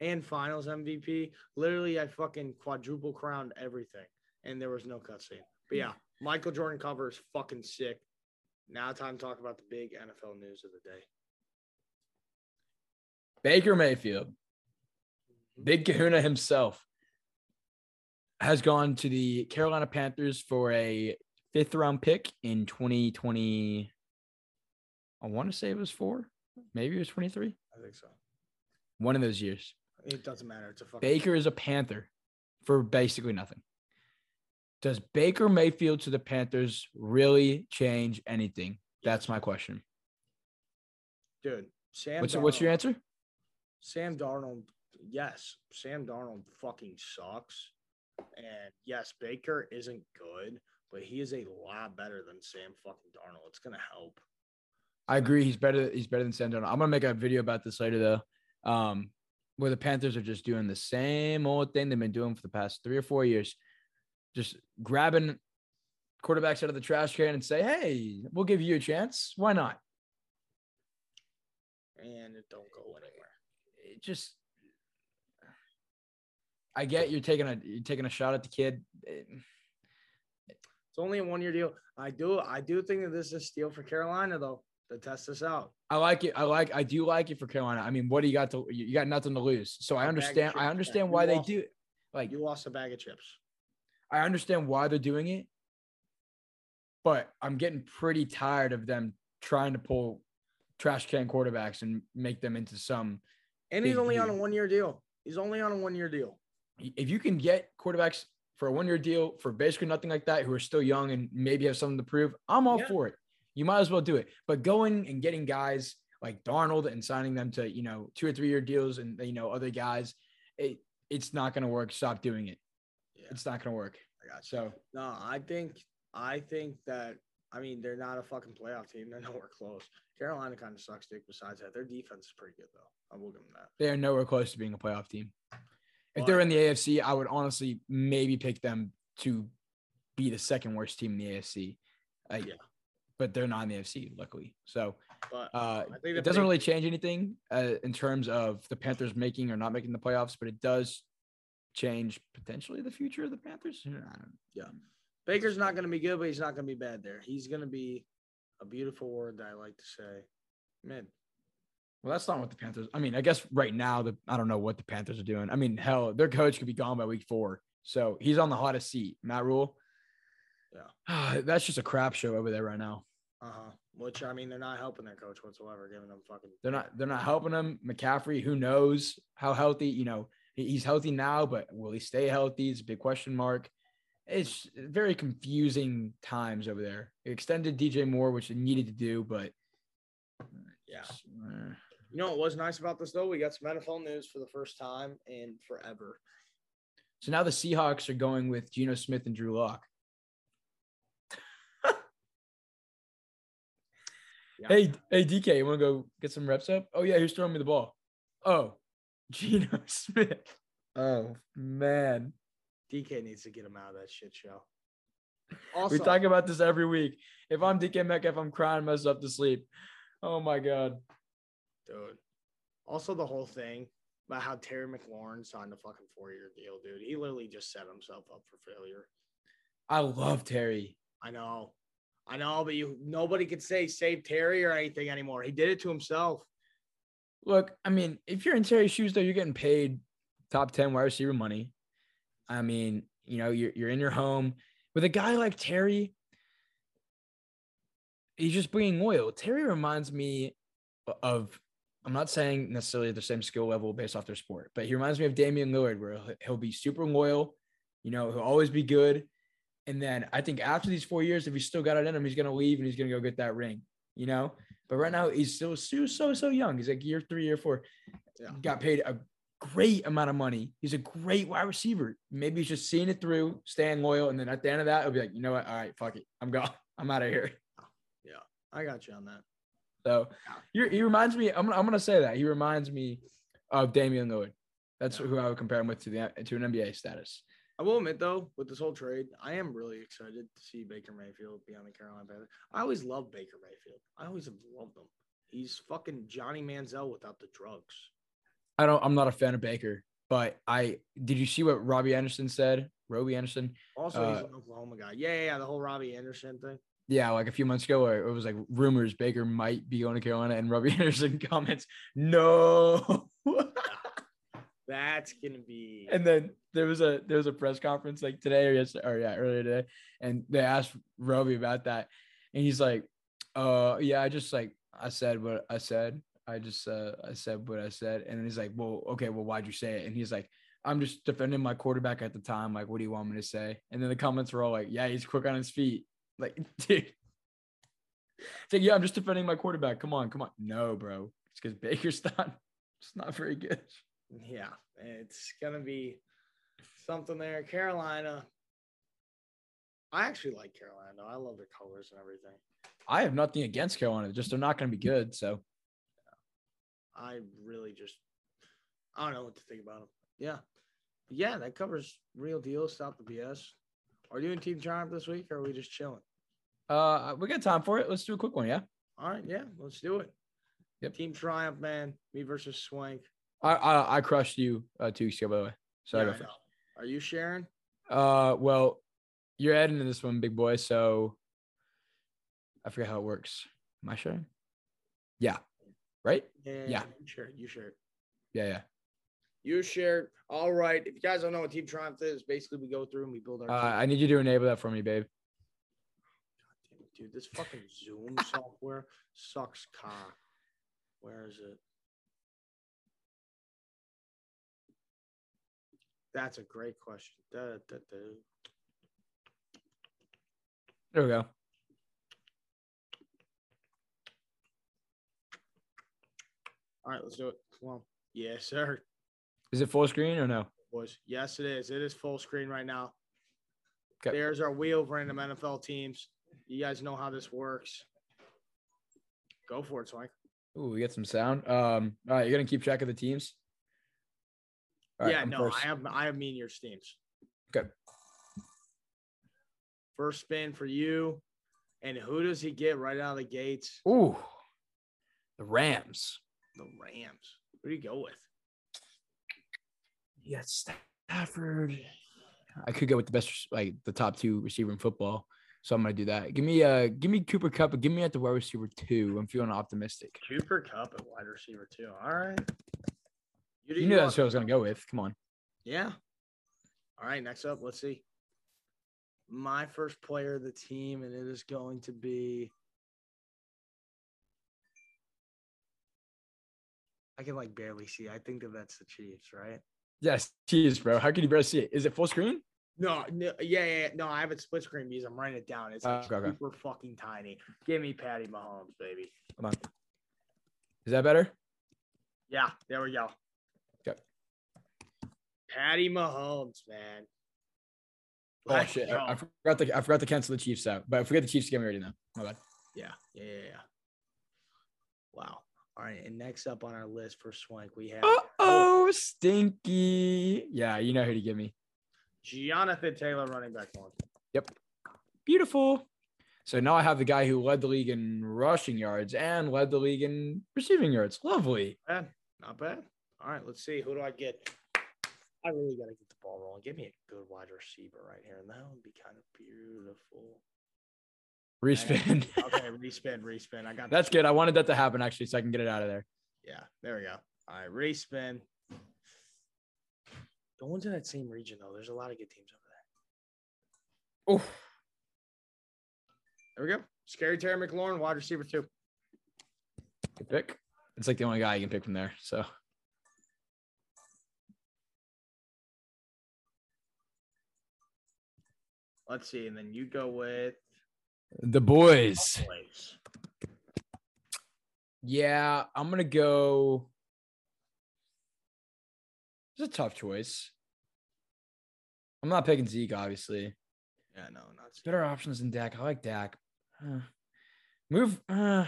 S1: And finals MVP. Literally, I fucking quadruple crowned everything. And there was no cutscene. But yeah, Michael Jordan cover is fucking sick. Now time to talk about the big NFL news of the day.
S2: Baker Mayfield, Big Kahuna himself, has gone to the Carolina Panthers for a fifth round pick in 2020. I want to say it was four, maybe it was 23.
S1: I think so.
S2: One of those years.
S1: It doesn't matter. It's a fucking
S2: Baker is a Panther for basically nothing. Does Baker Mayfield to the Panthers really change anything? That's my question.
S1: dude. Sam
S2: What's what's your answer?
S1: Sam Darnold, yes, Sam Darnold fucking sucks. And yes, Baker isn't good, but he is a lot better than Sam fucking Darnold. It's gonna help.
S2: I agree. He's better. He's better than Sam Darnold. I'm gonna make a video about this later though, um, where the Panthers are just doing the same old thing they've been doing for the past three or four years, just grabbing quarterbacks out of the trash can and say, "Hey, we'll give you a chance. Why not?"
S1: And it don't go anywhere.
S2: It just, I get you're taking a you're taking a shot at the kid.
S1: It's only a one year deal. I do I do think that this is a steal for Carolina though to test this out.
S2: I like it. I like. I do like it for Carolina. I mean, what do you got to? You got nothing to lose. So I
S1: A bag of
S2: understand. I understand why they
S1: lost-
S2: do. it. Like
S1: You lost a bag of chips.
S2: I understand why they're doing it, but I'm getting pretty tired of them trying to pull trash can quarterbacks and make them into some.
S1: And he's only on a one year deal. He's only on a one year deal.
S2: If you can get quarterbacks for a one year deal for basically nothing like that, who are still young and maybe have something to prove, I'm all
S1: Yeah.
S2: for it. You might as well do it. But going and getting guys like Darnold and signing them to you know two or three year deals and you know other guys, it it's not going to work. Stop doing it.
S1: Yeah,
S2: It's not going to work.
S1: I got you.
S2: So
S1: No, I think I think that I mean they're not a fucking playoff team. They're nowhere close. Carolina kind of sucks dick. Besides that, their defense is pretty good though. I will give them that.
S2: they are nowhere close to being a playoff team. If they're in the AFC, I would honestly maybe pick them to be the second worst team in the AFC. Like,
S1: Yeah.
S2: But they're not in the AFC, luckily. So uh,
S1: I
S2: it doesn't really change anything uh, in terms of the Panthers making or not making the playoffs, but it does change potentially the future of the Panthers. I don't,
S1: Baker's not going to be good, but he's not going to be bad there. He's going to be a beautiful word that I like to say. Mid.
S2: Well, that's not what the Panthers. I mean, I guess right now the I don't know what the Panthers are doing. I mean, hell, their coach could be gone by week four, so he's on the hottest seat. Matt Rhule. Yeah, that's just a crap show over there right now.
S1: Uh huh. Which I mean, they're not helping their coach whatsoever, giving them fucking.
S2: They're not. They're not helping him. McCaffrey, who knows how healthy? You know, he's healthy now, but will he stay healthy? It's a big question mark. It's very confusing times over there. Extended DJ Moore, which they needed to do, but
S1: Yeah.
S2: uh,
S1: You know what was nice about this though? We got some NFL news for the first time in forever.
S2: So now the Seahawks are going with Geno Smith and Drew Lock.
S1: Yeah.
S2: Hey, hey, DK, you want to go get some reps up? Oh yeah, who's throwing me the ball? Oh, Geno Smith. Oh man,
S1: DK needs to get him out of that shit show. Also,
S2: we talk about this every week. If I'm DK Metcalf, I'm crying myself to sleep. Oh my god.
S1: Dude. Also, the whole thing about how Terry McLaurin signed a fucking four-year deal, dude. He literally just set himself up for failure.
S2: I love Terry.
S1: I know, I know, but you nobody could say save Terry or anything anymore. He did it to himself.
S2: Look, I mean, if you're in Terry's shoes, though, you're getting paid top 10 wide receiver money. I mean, you know, you're, you're in your home with a guy like Terry. He's just bringing oil. Terry reminds me of, I'm not saying necessarily the same skill level based off their sport, but he reminds me of Damian Lillard, where he'll- be super loyal. You know, he'll always be good. And then I think after these four years, if he's still got it in him, he's going to leave and he's going to go get that ring, you know? But right now, he's still so, so, so young. He's like year three, year four.
S1: Yeah.
S2: Got paid a great amount of money. He's a great wide receiver. Maybe he's just seeing it through, staying loyal. And then at the end of that, he'll be like, you know what? All right, fuck it. I'm gone. I'm out of here.
S1: Yeah, I got you on that.
S2: So he, he reminds me, I'm, I'm going to say that. He reminds me of Damian Lillard. That's
S1: Yeah.
S2: who I would compare him with to the to an NBA status.
S1: I will admit though, with this whole trade, I am really excited to see Baker Mayfield be on the Carolina Panthers. I always loved Baker Mayfield. I always have loved him. He's fucking Johnny Manziel without the drugs.
S2: I don't. I'm not a fan of Baker, but I did. You see what Robbie Anderson said? Robbie Anderson.
S1: Also, he's
S2: Uh,
S1: an Oklahoma guy. Yeah, yeah, yeah, the whole Robbie Anderson thing.
S2: Yeah, like a few months ago, it was like rumors Baker might be going to Carolina, and Robbie Anderson comments, "No."
S1: That's gonna be.
S2: and then there was a there was a press conference like today or yesterday or yeah earlier today, and they asked Robbie about that, and he's like, "Uh, yeah, I just like I said what I said. I just uh I said what I said," and then he's like, "Well, okay, well, why'd you say it?" And he's like. I'm just defending my quarterback at the time. Like, what do you want me to say? And then the comments were all like, "Yeah, he's quick on his feet." Like, dude, it's like, "Yeah, I'm just defending my quarterback. Come on, come on." No, bro, it's because Baker's not, it's not very good.
S1: yeah, it's gonna be something there. Carolina. I actually like Carolina. I love their colors and everything.
S2: I have nothing against Carolina. Just they're not going to be good. So
S1: I really just I don't know what to think about them. Yeah. Yeah, that covers real deal. Stop the BS. Are you in Team Triumph this week or are we just chilling?
S2: Uh, we got time for it. Let's do a quick one. Yeah.
S1: All right, yeah, let's do it.
S2: Yep.
S1: Team Triumph, man. Me versus Swank.
S2: I I, I crushed you uh, two weeks ago, by the way. So I
S1: Yeah,
S2: go first.
S1: know. Are you sharing?
S2: Uh, well, you're adding to this one, big boy. So I forget how it works. Am I sharing? Yeah. Right?
S1: Yeah.
S2: Yeah.
S1: You share. You share.
S2: Yeah. Yeah.
S1: You share. All right. If you guys don't know what Team Triumph is, basically we go through and we build our.
S2: Uh. I need you to enable that for me, babe.
S1: Dude, this fucking Zoom software sucks cock. Where is it? That's a great question. Da, da, da.
S2: There we go.
S1: All right, let's do it. Come on. Yes, sir.
S2: Is it full screen or no?
S1: Boys. Yes, it is. It is full screen right now.
S2: Okay.
S1: There's our wheel of random NFL teams. You guys know how this works. Go for it, Swank.
S2: Ooh, we get some sound. Um, all right, you're gonna keep track of the teams. Right,
S1: yeah,
S2: I'm
S1: no,
S2: first.
S1: I have I have me in your teams.
S2: Okay.
S1: First spin for you. And who does he get right out of the gates?
S2: Ooh, the Rams.
S1: The Rams. Who do you go with?
S2: Yeah, Stafford. I could go with the best, like the top two receiver in football. So I'm gonna do that. Give me uh give me Cooper Kupp, but give me at the wide receiver two. I'm feeling optimistic.
S1: Cooper Kupp at wide receiver two. All right. do
S2: You knew that's what I was gonna go with. Come on.
S1: Yeah. All right. Next up, let's see. My first player of the team, and it is going to be. I can like barely see. I think that that's the Chiefs, right?
S2: Yes, cheese, bro. How can you barely see it? Is it full screen?
S1: No, no, yeah, yeah, no. I have it split screen because I'm writing it down. It's like
S2: Uh, okay, okay.
S1: super fucking tiny. Give me Patty Mahomes, baby.
S2: Come on. Is that better?
S1: Yeah, there we go.
S2: Okay.
S1: Patty Mahomes, man.
S2: Oh
S1: Let's
S2: shit! I, I forgot to I forgot to cancel the Chiefs out, but I forget the Chiefs game already now. My bad.
S1: Yeah, yeah, yeah, yeah. Wow. All right, and next up on our list for Swank, we have
S2: Uh oh, stinky. Yeah, you know who to give me.
S1: Jonathan Taylor, running back one. Yep.
S2: Beautiful. So now I have the guy who led the league in rushing yards and led the league in receiving yards. Lovely.
S1: Bad. Not bad. All right, let's see. Who do I get? I really got to get the ball rolling. Give me a good wide receiver right here, and that would be kind of beautiful.
S2: Respin.
S1: Okay, respin, respin. I got
S2: That's good. I wanted that to happen actually, so I can get it out of there.
S1: Yeah, there we go. All right, respin. Going to that same region though. There's a lot of good teams over there.
S2: Oh,
S1: There we go. Scary Terry McLaurin, wide receiver two.
S2: good pick. It's like the only guy you can pick from there. So
S1: Let's see, and then you go with
S2: the boys. Yeah, I'm gonna go. It's a tough choice. I'm not picking Zeke, obviously.
S1: Yeah, no, not Zeke.
S2: Better options than Dak. I like Dak. Uh, move. Uh,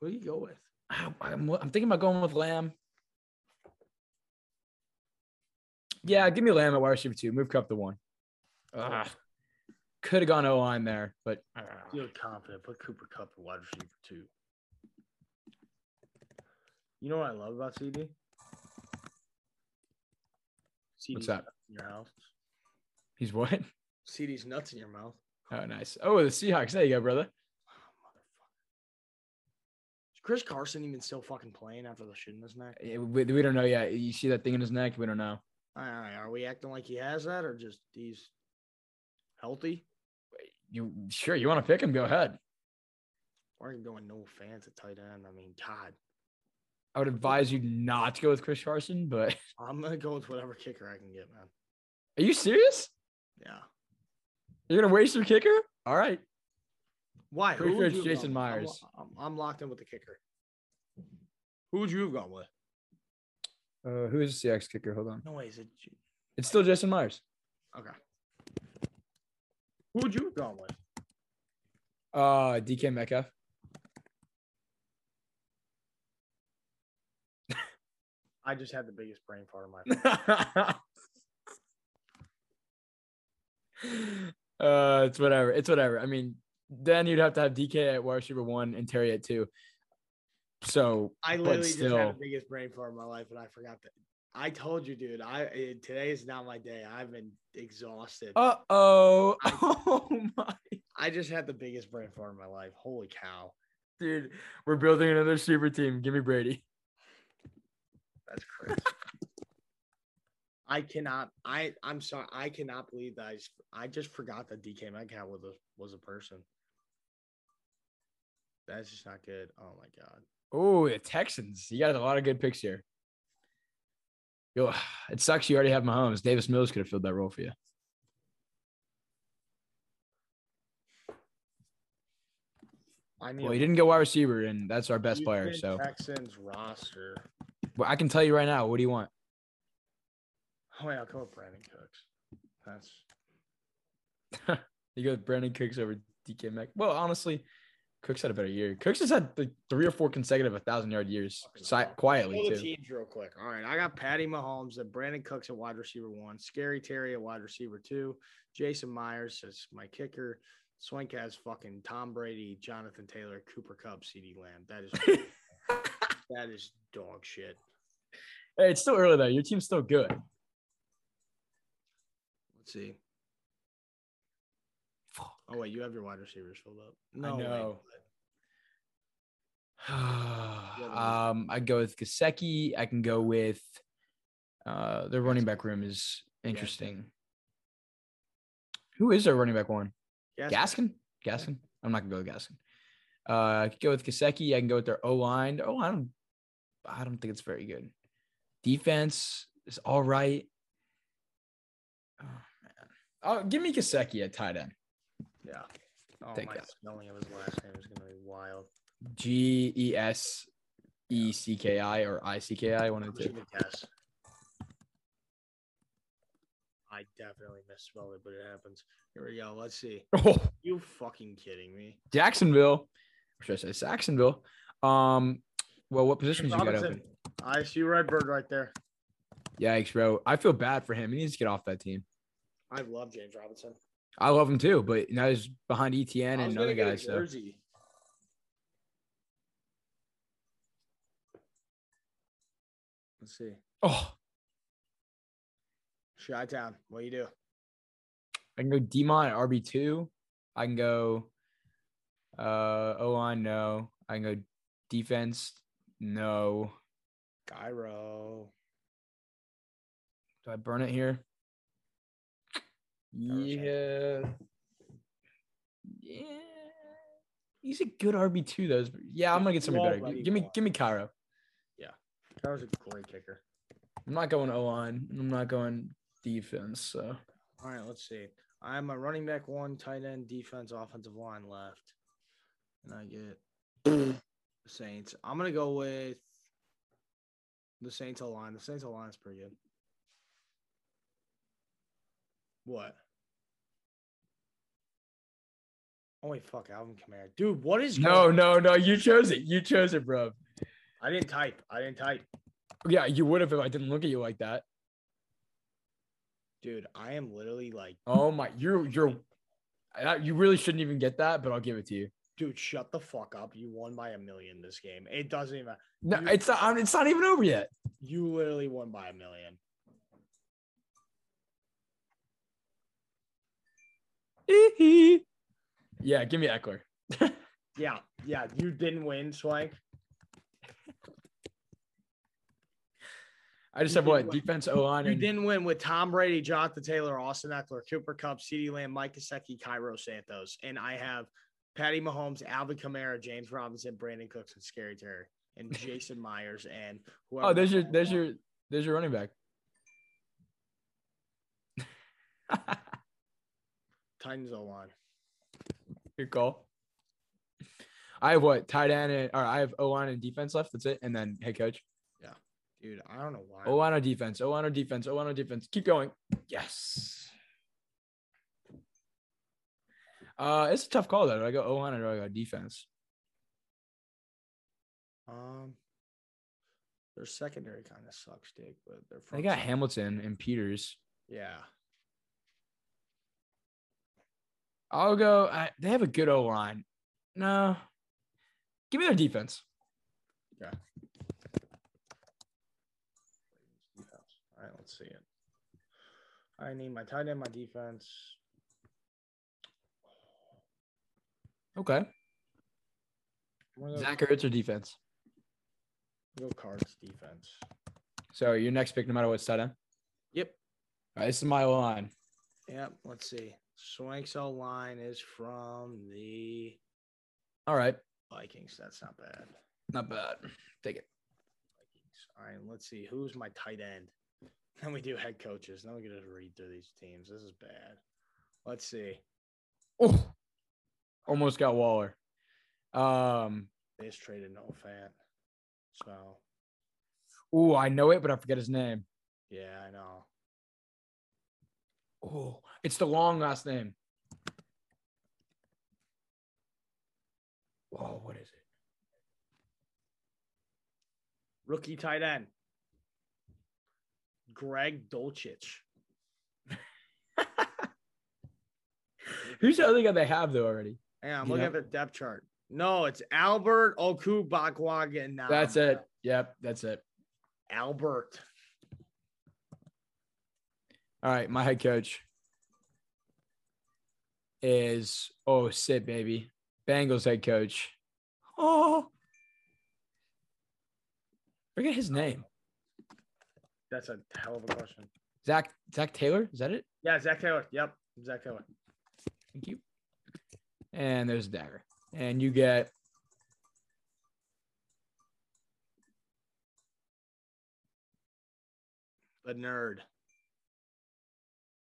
S1: Who do you go with?
S2: I- I'm, I'm thinking about going with Lamb. Yeah, give me Lamb at wide receiver two. Move Kupp to one. Could have gone O line there, but uh,
S1: Feel confident. Put Cooper Kupp at wide receiver two. You know what I love about CD? CD's
S2: What's that?
S1: nuts In your house.
S2: he's what?
S1: CD's nuts in your mouth.
S2: Oh, nice. Oh, the Seahawks. There you go, brother.
S1: Is Chris Carson even still fucking playing after the shit in his neck?
S2: Eh, We, we don't know yet. You see that thing in his neck? We don't know.
S1: All right, are we acting like he has that or just he's healthy?
S2: You sure you want to pick him? Go ahead.
S1: Or even going Noah Fants at tight end. I mean, God,
S2: I would advise you not to go with Chris Carson, but
S1: I'm gonna go with whatever kicker I can get, man.
S2: are you serious?
S1: Yeah.
S2: You're gonna waste your kicker? All right.
S1: Why?
S2: Pretty
S1: Who
S2: sure it's Jason
S1: gone? I'm
S2: Myers.
S1: I'm, I'm locked in with the kicker. Who would you have gone with?
S2: Uh, who is the Seahawks kicker? Hold on.
S1: No way. Is it?
S2: It's still Jason Myers.
S1: Okay. Who would you have gone with?
S2: Uh, DK Metcalf.
S1: I just had the biggest brain fart of my. Life.
S2: uh, it's whatever. It's whatever. I mean, then you'd have to have DK at wide receiver one and Terry at two. So,
S1: I literally just had the biggest brain fart of my life, and I forgot that. I told you, dude. I eh, today is not my day. I've been exhausted.
S2: uh oh, oh my
S1: I just had the biggest brain fart of my life. Holy cow!
S2: dude, we're building another super team. Give me Brady.
S1: That's crazy. I cannot. I I'm sorry. I cannot believe that I just, I just forgot that DK Metcalf was a was a person. That's just not good. Oh my god.
S2: Oh, the Texans. You got a lot of good picks here. Yo, it sucks you already have Mahomes. Davis Mills could have filled that role for you.
S1: I need
S2: Well, he didn't go wide receiver, and that's our best player. So,
S1: Texans roster.
S2: Well, I can tell you right now. What do you want?
S1: Oh yeah, I'll go with Brandin Cooks. That's
S2: You go with Brandin Cooks over DK Metcalf. Well, honestly, Cooks had a better year. Cooks has had like three or four consecutive 1,000 yard years si- quietly,
S1: the
S2: too.
S1: teams real quick. All right, I got Patty Mahomes and Brandon Cooks at wide receiver one, Scary Terry at wide receiver two, Jason Myers as my kicker. Swank has fucking Tom Brady, Jonathan Taylor, Cooper Kupp, CeeDee Lamb. That is that is dog shit.
S2: Hey, it's still early, though. Your team's still good.
S1: Let's see. Oh wait, you have your wide receivers filled up. No, wait,
S2: know.
S1: but-
S2: um, I go with Gesicki. I can go with uh, the running back room is interesting. Who is their running back one?
S1: Yes,
S2: Gaskin? Gaskin? I'm not gonna go with Gaskin. Uh, I could go with Gesicki. I can go with their O line. Oh, I don't. I don't think it's very good. Defense is all right. Oh man. Oh, give me Gesicki at tight end.
S1: Yeah. Oh,
S2: Take
S1: my
S2: that.
S1: spelling of his last name is gonna be wild.
S2: G E S E C K I or I C K I, one of the
S1: just
S2: two.
S1: gonna guess. I definitely misspelled it, but it happens. Here we go. Let's see.
S2: Oh,
S1: You fucking kidding me?
S2: Jacksonville. Or should I say Saxonville? Um, well, what positions you got open?
S1: I see Redbird right there.
S2: Yikes, bro. I feel bad for him. He needs to get off that team.
S1: I love James Robinson.
S2: I love him too, but now he's behind ETN and
S1: gonna
S2: other guys. So.
S1: jersey. Let's see.
S2: Oh,
S1: Shot down. What do you do?
S2: I can go Demon at RB two. I can go uh O line, no. I can go defense, no.
S1: Gyro.
S2: Do I burn it here? Yeah. Yeah. He's a good RB two though. Yeah, I'm gonna get somebody better. Give me give me Cairo.
S1: Yeah. was a great kicker.
S2: I'm not going O line. I'm not going defense. So
S1: All right, let's see. I'm a running back one, tight end, defense, offensive line left. And I get the Saints. I'm gonna go with the Saints O line. The Saints O line is pretty good. What? Oh wait, fuck Alvin Kamara. Dude, what is
S2: no,
S1: going-
S2: no, no. You chose it. You chose it, bro.
S1: I didn't type. I didn't type.
S2: Yeah, you would have if I didn't look at you like that.
S1: Dude, I am literally like,
S2: Oh my, you're you're. I- You really shouldn't even get that, but I'll give it to you.
S1: Dude, shut the fuck up. You won by a million this game. It doesn't even
S2: No,
S1: You-
S2: it's not. It's not even over yet.
S1: you literally won by a million.
S2: yeah, give me Ekeler.
S1: Yeah, yeah, you didn't win, Swank.
S2: I just
S1: You
S2: have what
S1: win.
S2: defense O line
S1: You
S2: and
S1: didn't win with Tom Brady, Jonathan Taylor, Austin Ekeler, Cooper Kupp, CeeDee Lamb, Mike Gesicki, Cairo Santos, and I have Patty Mahomes, Alvin Kamara, James Robinson, Brandin Cooks, and Scary Terry, and Jason Myers, and whoever.
S2: oh, there's your there's your there's your running back.
S1: Titans O line.
S2: Good call. I have what tight end and or I have O line and defense left. That's it, and then head coach.
S1: Yeah, dude, I don't know why.
S2: O line or defense. O line or defense. O line or defense. Keep going. Yes. Uh, it's a tough call though. Do I go O line or do I go defense?
S1: Um, their secondary kind of sucks, dick, but they're
S2: They got Hamilton and Peters.
S1: Yeah,
S2: I'll go. I, they have a good O line. No, give me their defense.
S1: defense. All right, let's see it. I need my tight end, my defense.
S2: Okay.
S1: I'm gonna go,
S2: Zach Ertz or defense.
S1: go Cards defense.
S2: So your next pick, no matter what, tight end.
S1: Yep.
S2: All right, this is my line.
S1: Yep. Let's see. Swank's O line is from the
S2: All right,
S1: Vikings. That's not bad.
S2: not bad. Take it.
S1: Vikings. All right. Let's see. Who's my tight end? Then we do head coaches. Then we can to read through these teams. This is bad. Let's see.
S2: Oh, almost got Waller. Um.
S1: They just traded Noah Fant. So
S2: Oh, I know it, but I forget his name.
S1: yeah, I know.
S2: Oh, it's the long last name. Whoa, what is it?
S1: Rookie tight end. Greg Dulcich.
S2: Who's the other guy they have though already?
S1: Yeah, I'm
S2: You
S1: looking
S2: know-
S1: at the depth chart. No, it's Albert Okwuegbunam now.
S2: That's it. Yep, that's it.
S1: Albert.
S2: All right, my head coach is oh sit baby, Bengals head coach. Oh, forget his name.
S1: That's a hell of a question.
S2: Zac Zac Taylor. Is that it?
S1: Yeah, Zac Taylor. Yep, Zac Taylor.
S2: Thank you. And there's a dagger. And you get
S1: The nerd.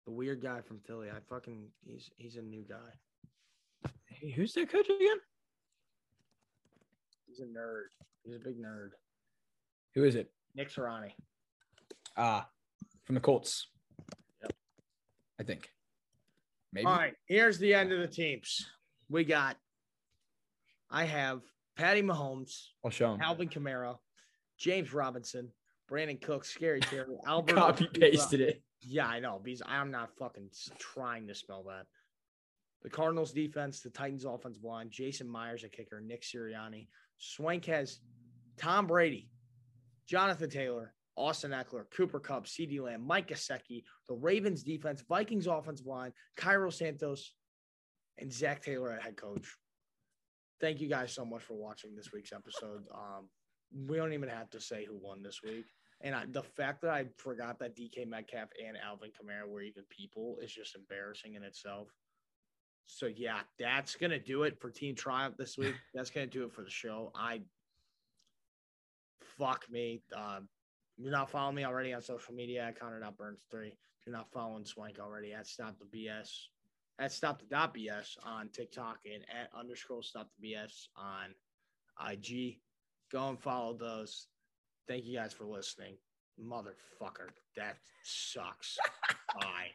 S1: The weird guy from Philly. I fucking he's he's a new guy.
S2: Who's their coach again?
S1: He's a nerd. He's a big nerd.
S2: Who is it?
S1: Nick Sirianni.
S2: Ah, from the Colts.
S1: Yep.
S2: I think. Maybe.
S1: All right, here's the end of the teams. We got. I have Patty Mahomes,
S2: I'll show him.
S1: Alvin Kamara, James Robinson, Brandin Cook, Scary Terry, Albert.
S2: Copy pasted it.
S1: Yeah, I know because I'm not fucking trying to spell that. The Cardinals defense, the Titans offensive line, Jason Myers a kicker, Nick Sirianni. Swank has Tom Brady, Jonathan Taylor, Austin Ekeler, Cooper Kupp, CeeDee Lamb, Mike Gesicki, the Ravens defense, Vikings offensive line, Cairo Santos, and Zac Taylor at head coach. Thank you guys so much for watching this week's episode. Um, we don't even have to say who won this week. And I, the fact that I forgot that DK Metcalf and Alvin Kamara were even people is just embarrassing in itself. So yeah, that's gonna do it for Team Triumph this week. That's gonna do it for the show. I fuck me. Um, you're not following me already on social media. I counted out Burns three. If you're not following Swank already, at Stop the BS. At Stop the dot BS on TikTok and at underscore Stop the BS on IG. Go and follow those. Thank you guys for listening. Motherfucker, that sucks. Bye.